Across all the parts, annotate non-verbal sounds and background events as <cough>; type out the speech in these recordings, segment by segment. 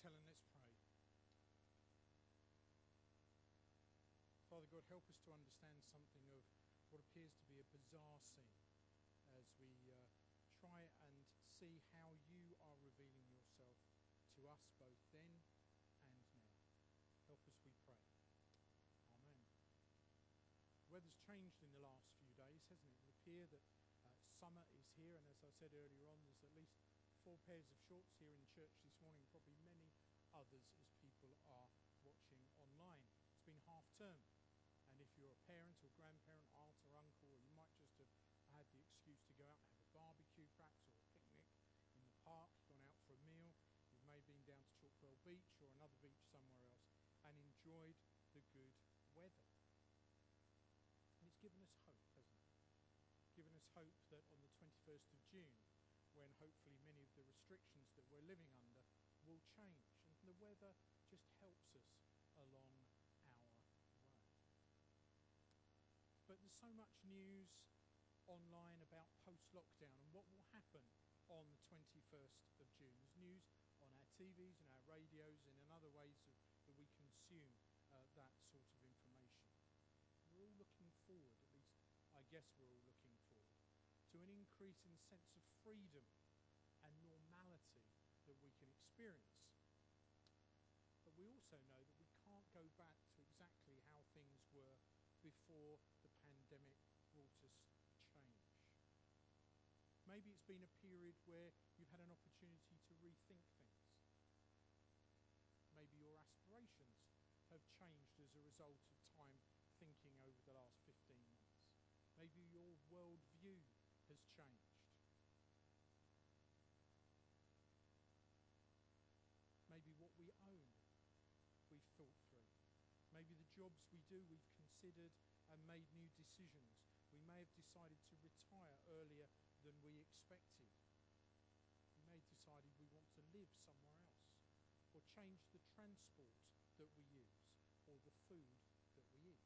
Thanks, Helen. Let's pray. Father God, help us to understand something of what appears to be a bizarre scene as we uh, try and see how you are revealing yourself to us both then and now. Help us, we pray. Amen. The weather's changed in the last few days, hasn't it? It would appear that uh, summer is here, and as I said earlier on, there's at least four pairs of shorts here in church this morning, probably many others as people are watching online. It's been half term, and if you're a parent or grandparent, aunt or uncle, you might just have had the excuse to go out and have a barbecue perhaps or a picnic in the park, gone out for a meal, you may have been down to Chalkwell Beach or another beach somewhere else and enjoyed the good weather. And it's given us hope, hasn't it? Given us hope that on the 21st of June, when hopefully many of the restrictions that we're living under will change and the weather just helps us along our way. But there's so much news online about post-lockdown and what will happen on the 21st of June. There's news on our TVs and our radios and in other ways of, that we consume uh, that sort of information. We're all looking forward, at least I guess we're all looking forward, to an increase in sense of freedom and normality that we can experience. Also know that we can't go back to exactly how things were before the pandemic brought us change. Maybe it's been a period where you've had an opportunity to rethink things. Maybe your aspirations have changed as a result of time thinking over the last 15 months. Maybe your worldview has changed. Maybe what we own we've thought through. Maybe the jobs we do we've considered and made new decisions. We may have decided to retire earlier than we expected. We may have decided we want to live somewhere else or change the transport that we use or the food that we eat.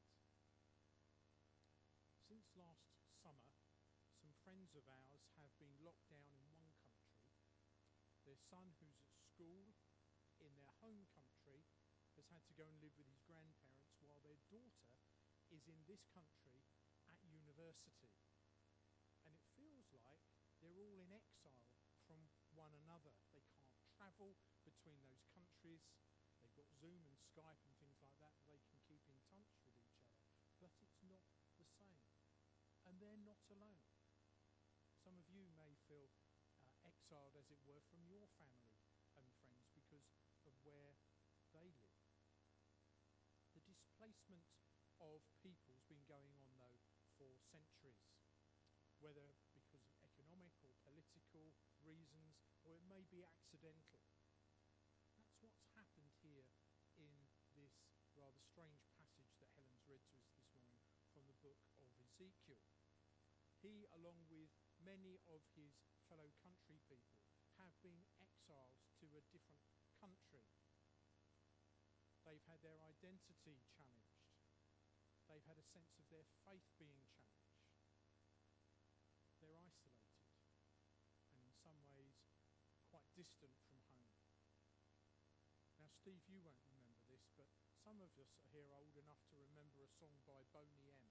Since last summer, some friends of ours have been locked down in one country. Their son, who's at school in their home country, has had to go and live with his grandparents while their daughter is in this country at university. And it feels like they're all in exile from one another. They can't travel between those countries. They've got Zoom and Skype and things like that. They can keep in touch with each other. But it's not the same. And they're not alone. Some of you may feel uh, exiled, as it were, from your family and friends because of where they live. The displacement of people has been going on, though, for centuries, whether because of economic or political reasons, or it may be accidental. That's what's happened here in this rather strange passage that Helen's read to us this morning from the book of Ezekiel. He, along with many of his fellow country people, have been exiles to a different country They've had their identity challenged. They've had a sense of their faith being challenged. They're isolated and in some ways quite distant from home. Now, Steve, you won't remember this, but some of us are here old enough to remember a song by Boney M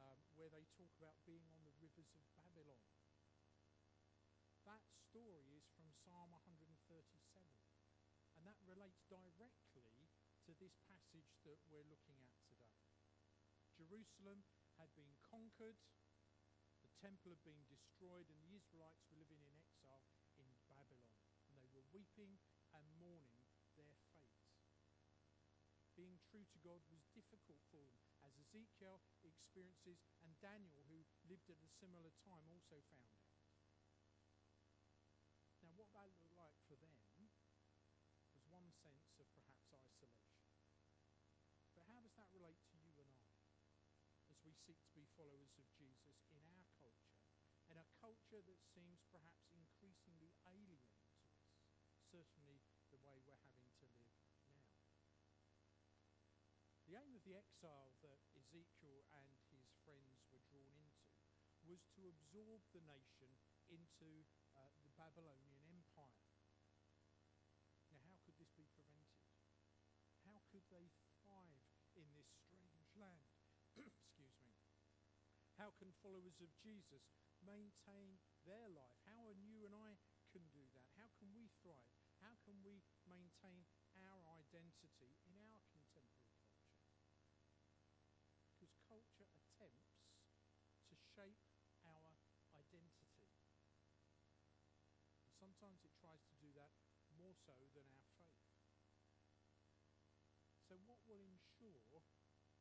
um, where they talk about being on the rivers of Babylon. That story is from Psalm 137, and that relates directly to this passage that we're looking at today. Jerusalem had been conquered, the temple had been destroyed, and the Israelites were living in exile in Babylon. And they were weeping and mourning their fate. Being true to God was difficult for them, as Ezekiel experiences and Daniel, who lived at a similar time, also found out. Now, what that looked like for them was one sense of perhaps isolation. But how does that relate to you and I as we seek to be followers of Jesus in our culture, in a culture that seems perhaps increasingly alien to us, certainly the way we're having to live now? The aim of the exile that Ezekiel and his friends were drawn into was to absorb the nation into uh, the Babylonian Empire. Now, how could this be How can followers of Jesus maintain their life? How and you and I can do that? How can we thrive? How can we maintain our identity in our contemporary culture? Because culture attempts to shape our identity. And sometimes it tries to do that more so than our faith. So, what will ensure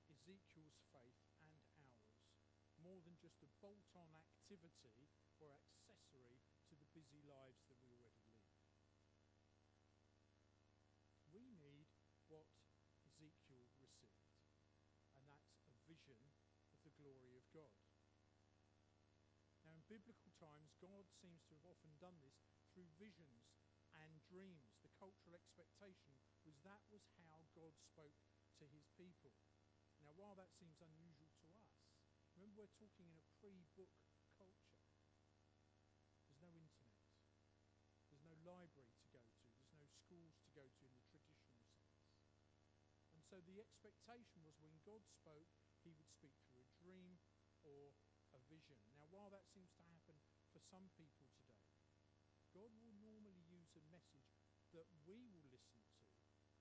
Ezekiel's faith more than just a bolt on activity or accessory to the busy lives that we already live? We need what Ezekiel received, and that's a vision of the glory of God. Now, in biblical times, God seems to have often done this through visions and dreams. The cultural expectation was that was how God spoke to his people. Now, while that seems unusual remember we're talking in a pre-book culture. There's no internet. There's no library to go to. There's no schools to go to in the traditional sense. And so the expectation was when God spoke, he would speak through a dream or a vision. Now, while that seems to happen for some people today, God will normally use a message that we will listen to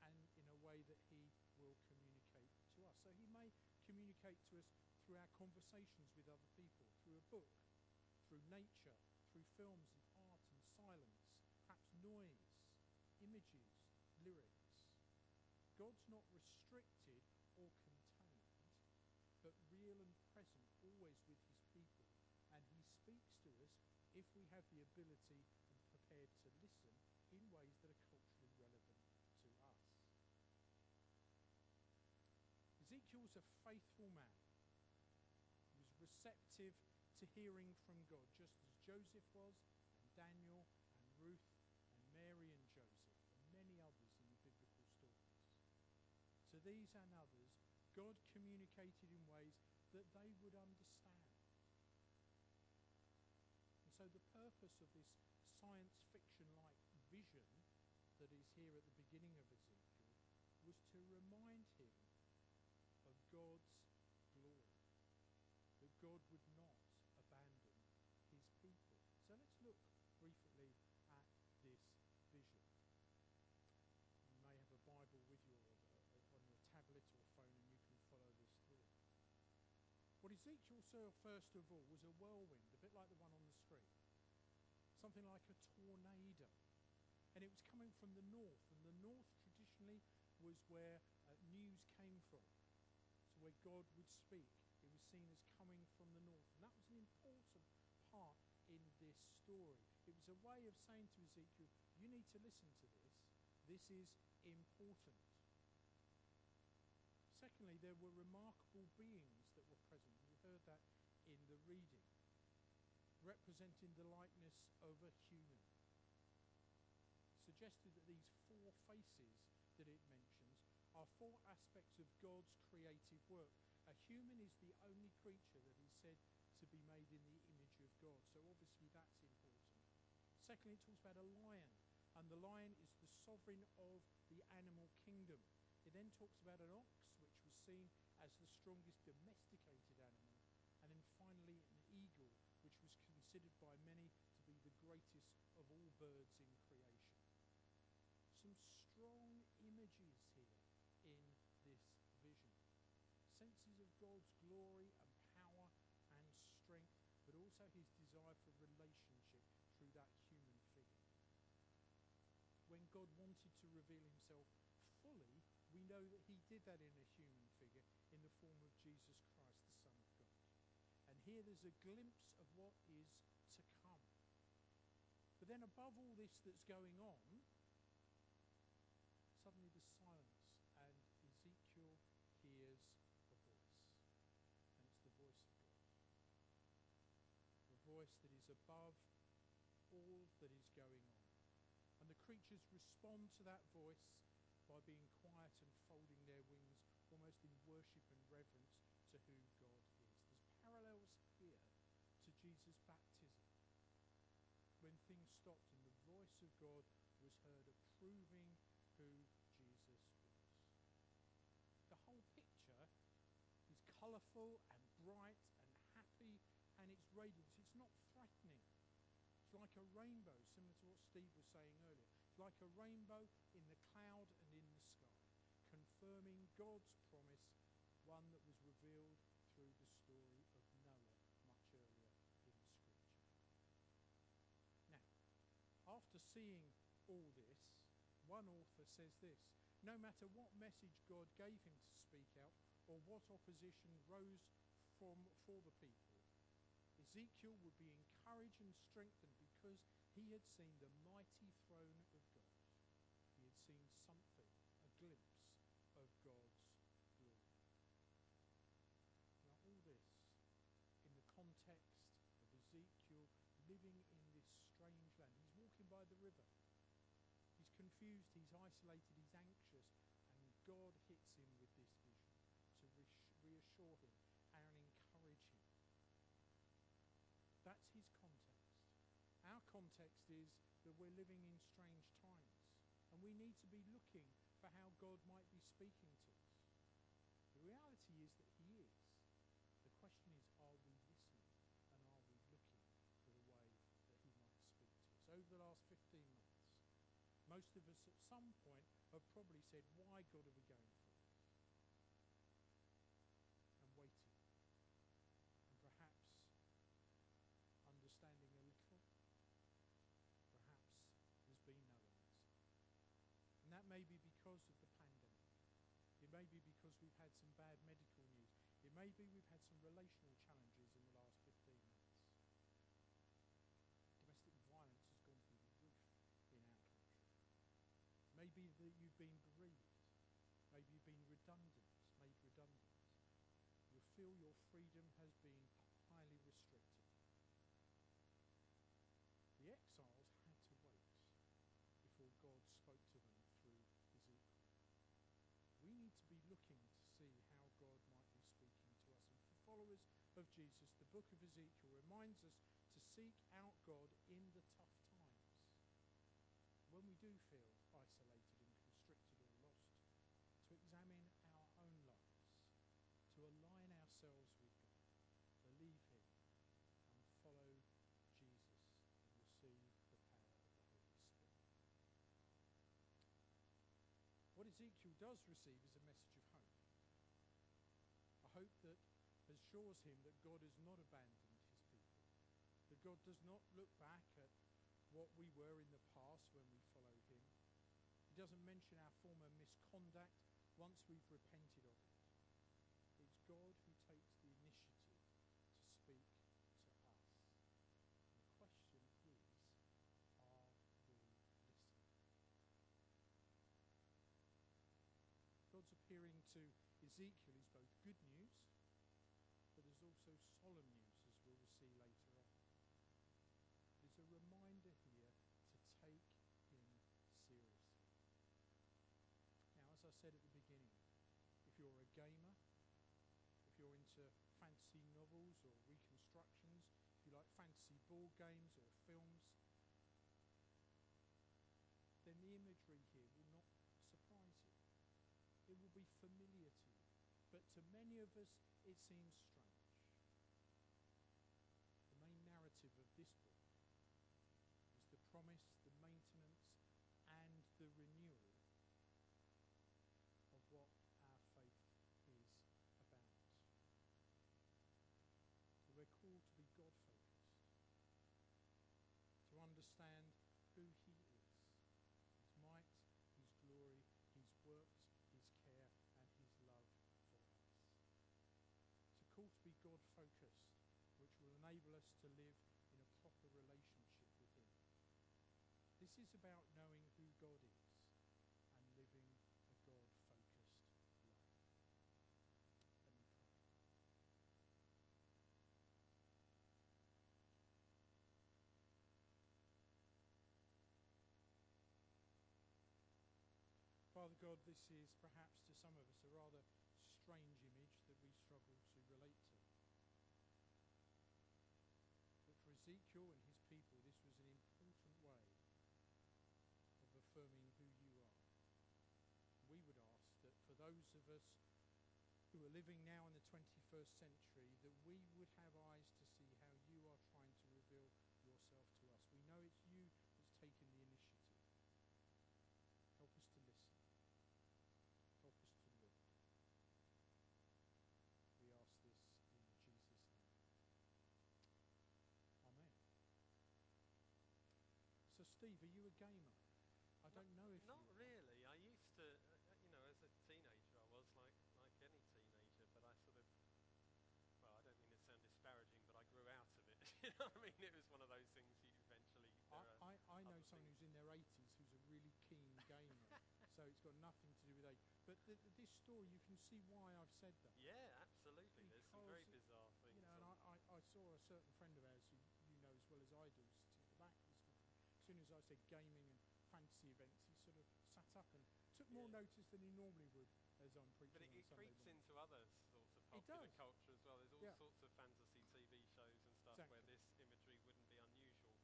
and in a way that he will communicate to us. So he may communicate to us through our conversations with other people, through a book, through nature, through films and art and silence, perhaps noise, images, lyrics. God's not restricted or contained, but real and present, always with his people. And he speaks to us if we have the ability and prepared to listen in ways that are culturally relevant to us. Ezekiel was a faithful man. He was receptive to hearing from God, just as Joseph was, and Daniel, and Ruth, and Mary and Joseph, and many others in the biblical stories. To these and others, God communicated in ways that they would understand. And so the purpose of this science fiction like vision that is here at the beginning of Ezekiel was to remind him God's glory, that God would not abandon his people. So let's look briefly at this vision. You may have a Bible with you or on your tablet or phone and you can follow this through. What Ezekiel saw first of all was a whirlwind, a bit like the one on the screen. Something like a tornado. And it was coming from the north, and the north traditionally was where uh, news came from where God would speak. It was seen as coming from the north. And that was an important part in this story. It was a way of saying to Ezekiel, you need to listen to this. This is important. Secondly, there were remarkable beings that were present. You heard that in the reading, representing the likeness of a human. Suggested that these four faces that it mentions are four aspects of God's creative work. A human is the only creature that is said to be made in the image of God. So obviously that's important. Secondly, it talks about a lion, and the lion is the sovereign of the animal kingdom. It then talks about an ox, which was seen as the strongest domesticated animal. And then finally, an eagle, which was considered by many to be the greatest of all birds in creation. Some strong images here. Senses of God's glory and power and strength, but also his desire for relationship through that human figure. When God wanted to reveal himself fully, we know that he did that in a human figure in the form of Jesus Christ, the Son of God. And here there's a glimpse of what is to come. But then above all this that's going on, suddenly the silence Ezekiel hears a voice, and it's the voice of God. The voice that is above all that is going on. And the creatures respond to that voice by being quiet and folding their wings, almost in worship and reverence to who God is. There's parallels here to Jesus' baptism when things stopped and the voice of God was heard approving who Jesus was. The whole picture is colourful and bright and happy and its radiance. It's not threatening. It's like a rainbow, similar to what Steve was saying earlier. Like a rainbow in the cloud and in the sky, confirming God's promise, one that was revealed through the story of Noah much earlier in scripture. Now, after seeing all this, one author says this no matter what message God gave him to speak out or what opposition rose from, for the people, Ezekiel would be encouraged and strengthened because he had seen the mighty throne of seen something, a glimpse of God's glory. Now, all this in the context of Ezekiel living in this strange land. He's walking by the river He's confused, he's isolated, he's anxious, and God hits him with this vision to reassure him and encourage him. That's his context. Our context is that we're living in strange times, we need to be looking for how God might be speaking to us. The reality is that he is. The question is, are we listening and are we looking for the way that he might speak to us? Over the last 15 months, most of us at some point have probably said, Why, God, are we going through this? And waiting. And perhaps understanding a little. Perhaps there's been no answer. And that may be because of the pandemic. It may be because we've had some bad medical news. It may be we've had some relational challenges in the last 15 months. Domestic violence has gone through the roof in our country. Maybe that you've been bereaved. Maybe you've been redundant, made redundant. You feel your freedom has been highly restricted. The exiles had to wait before God spoke to them through Ezekiel. We need to be looking to see how God might be speaking to us. And for followers of Jesus, the book of Ezekiel reminds us to seek out God in the tough times. When we do feel isolated and constricted or lost, to examine our own lives, to align ourselves with God, believe Him, and follow Jesus and receive the power of the Holy Spirit. What Ezekiel does receive is a message of hope. A hope that assures him that God has not abandoned his people, that God does not look back at what we were in the past when we followed him, he doesn't mention our former misconduct once we've repented of it. It's God who takes the initiative to speak to us. the question is, are we listening? God's appearing to Ezekiel is both good news, but there's solemn news, as we will see later on. There's a reminder here to take him seriously. Now, as I said at the beginning, if you're a gamer, if you're into fancy novels or reconstructions, if you like fancy board games or films, then the imagery here will not surprise you. It will be familiar to you. But to many of us, it seems strange. The main narrative of this book is the promise, the maintenance, and the renewal what our faith is about. So we're called to be God focused, to understand who He is, His might, His glory, His works, His care, and His love for us. It's a call to be God focused, which will enable us to live in a proper relationship with Him. This is about knowing who God is and living a God-focused life. Father God, this is perhaps to some of us a rather strange of us who are living now in the 21st century, that we would have eyes to see how you are trying to reveal yourself to us. We know it's you that's taken the initiative. Help us to listen. Help us to look. We ask this in Jesus' name. Amen. So, Steve, are you a gamer? I don't know if. Not really. I used to. It was one of those things you eventually. I, I, I know someone things. who's in their 80s who's a really keen <laughs> gamer, so it's got nothing to do with age. But th- th- this story, you can see why I've said that. Yeah, absolutely. There's some very bizarre things. You know, and I, I, I saw a certain friend of ours who you know as well as I do sitting at the back this. As soon as I said gaming and fantasy events, he sort of sat up and took more Yeah. notice than he normally would as I'm preaching But it, it creeps morning. into other sorts of popular culture as well. There's all Yeah. sorts of fantasy TV shows and stuff where Exactly. this imagery wouldn't be unusual.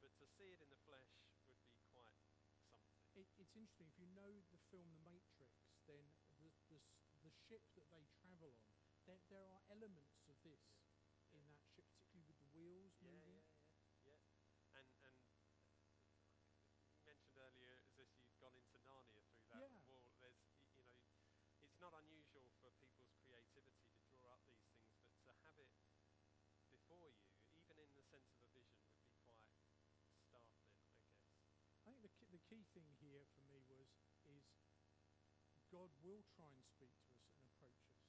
But to see it in the flesh would be quite something. It, it's interesting if you know the film The Matrix, then the the, the ship that they travel on, there, there are elements of this Yeah. in that ship, particularly with the wheels Yeah, moving. yeah, yeah, yeah. And and you mentioned earlier as if you'd gone into Narnia through that Yeah. wall. There's y- you know, it's not unusual for people's creativity to draw up these things, but to have it before you, even in the sense of a vision, would be quite startling, I guess. I think the key, thing here for me was is God will try and speak to us and approach us,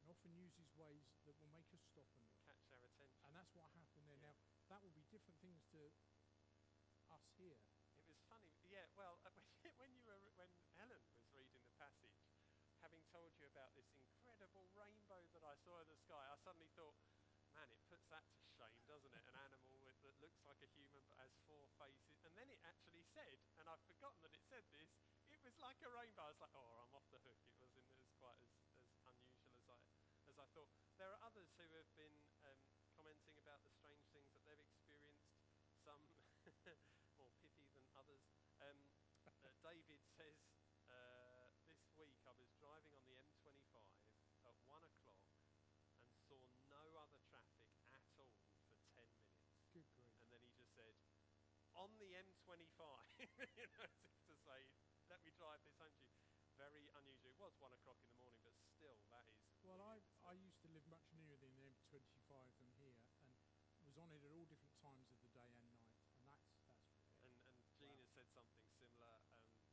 and often uses ways that will make us stop and look. Catch our attention. And that's what happened there. Yeah. Now that will be different things to us here. It was funny, yeah. Well, <laughs> when, when you were when Helen was reading the passage, having told you about this incredible rainbow that I saw in the sky, I suddenly thought, man, it puts that to shame, doesn't it? An animal with, that looks like a human but has four faces. And then it actually said, and I've forgotten that it said this. It was like a rainbow. I was like, oh, I'm off the hook. It wasn't as quite as, as unusual as I as I thought. There are others who have been um, commenting about the strange things that they've experienced. Some <laughs> more pithy than others. Um, uh, <laughs> David says, uh, this week I was driving on the M25 at one o'clock and saw no other traffic at all for 10 minutes. Good grief. And then he just said, on the M25, <laughs> you know, as if to say, let me drive this home to you. Very unusual. It was one o'clock in the morning, but still, that is. Well, I, I used to live much nearer the M25 than here, and was on it at all different times of the day and night, and that's that's rare. And, and Gina said something similar. Um,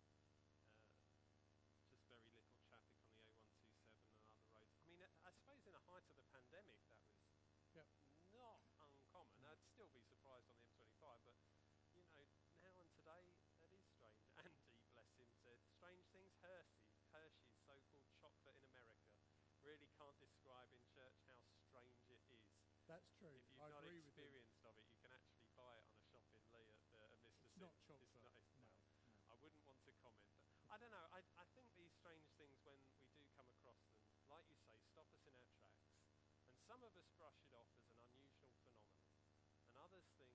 uh, just very little traffic on the A127 and other roads. I mean, I I suppose in the height of the pandemic, that was Yep. not uncommon. I'd still be surprised on the M25, but you know, now and today, that is strange. Andy, bless him, said strange things. Hershey, Hershey's so-called chocolate in America, really can't describe in church how strange it is. That's true. If you've I not agree with him. experienced of it, you can actually buy it on a shop in Leigh at, uh, at Mr. It's Simms. not chocolate. It's not, it's, no, well, no. I wouldn't want to comment, but I don't know. I, I think these strange things, when we do come across them, like you say, stop us in our tracks. And some of us brush it off as an unusual phenomenon, and others think,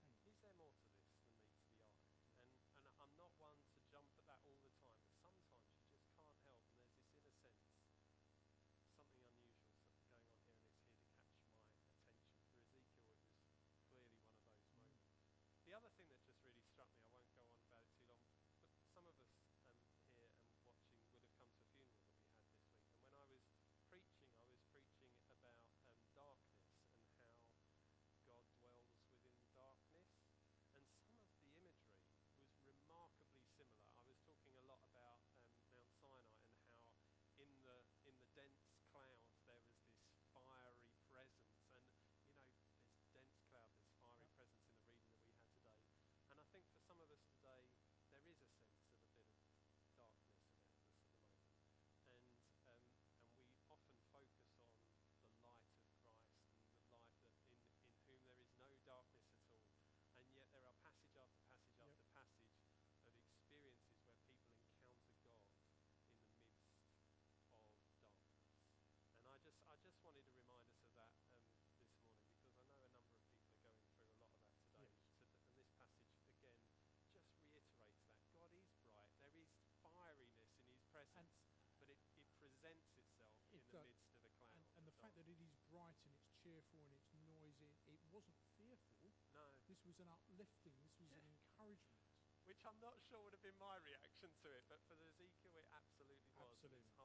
Hang on. is there more to this than meets the eye? And, and I'm not one to jump at that all the time, but sometimes you just can't help, and there's this inner sense, something unusual something going on here, and it's here to catch my attention. For Ezekiel, it was clearly one of those Mm. moments. The other thing that just really struck me, I won't go on about it too long, but some of us um, here and watching would have come to a funeral that we had this week. And when I was preaching, I was preaching about um, darkness and how God dwells within darkness. And some of the imagery was remarkably similar. I was talking a lot about um, Mount Sinai and how in the in the dense cloud there was this fiery presence, and you know, there's dense cloud, there's fiery Yeah. presence in the reading that we had today. And I think for some of us today, there is a sense of a bit of darkness around us at the moment, and um, and we often focus on the light of Christ and the light that in in whom there is no darkness at all. And yet there are passage after passage Yep. after passage of experiences where people encounter God in the midst of darkness. And I just I just wanted to remind us of that um, this morning because I know a number of people are going through a lot of that today. Yes. So th- and this passage again just reiterates that God is bright. There is fieriness in His presence, but it, it presents itself It in the does. midst of a cloud. And, and of the fact that it is bright cheerful and it's noisy, it wasn't fearful. no, This was an uplifting. This was an encouragement. which I'm not sure would have been my reaction to it, but for the Ezekiel it absolutely was. Absolutely.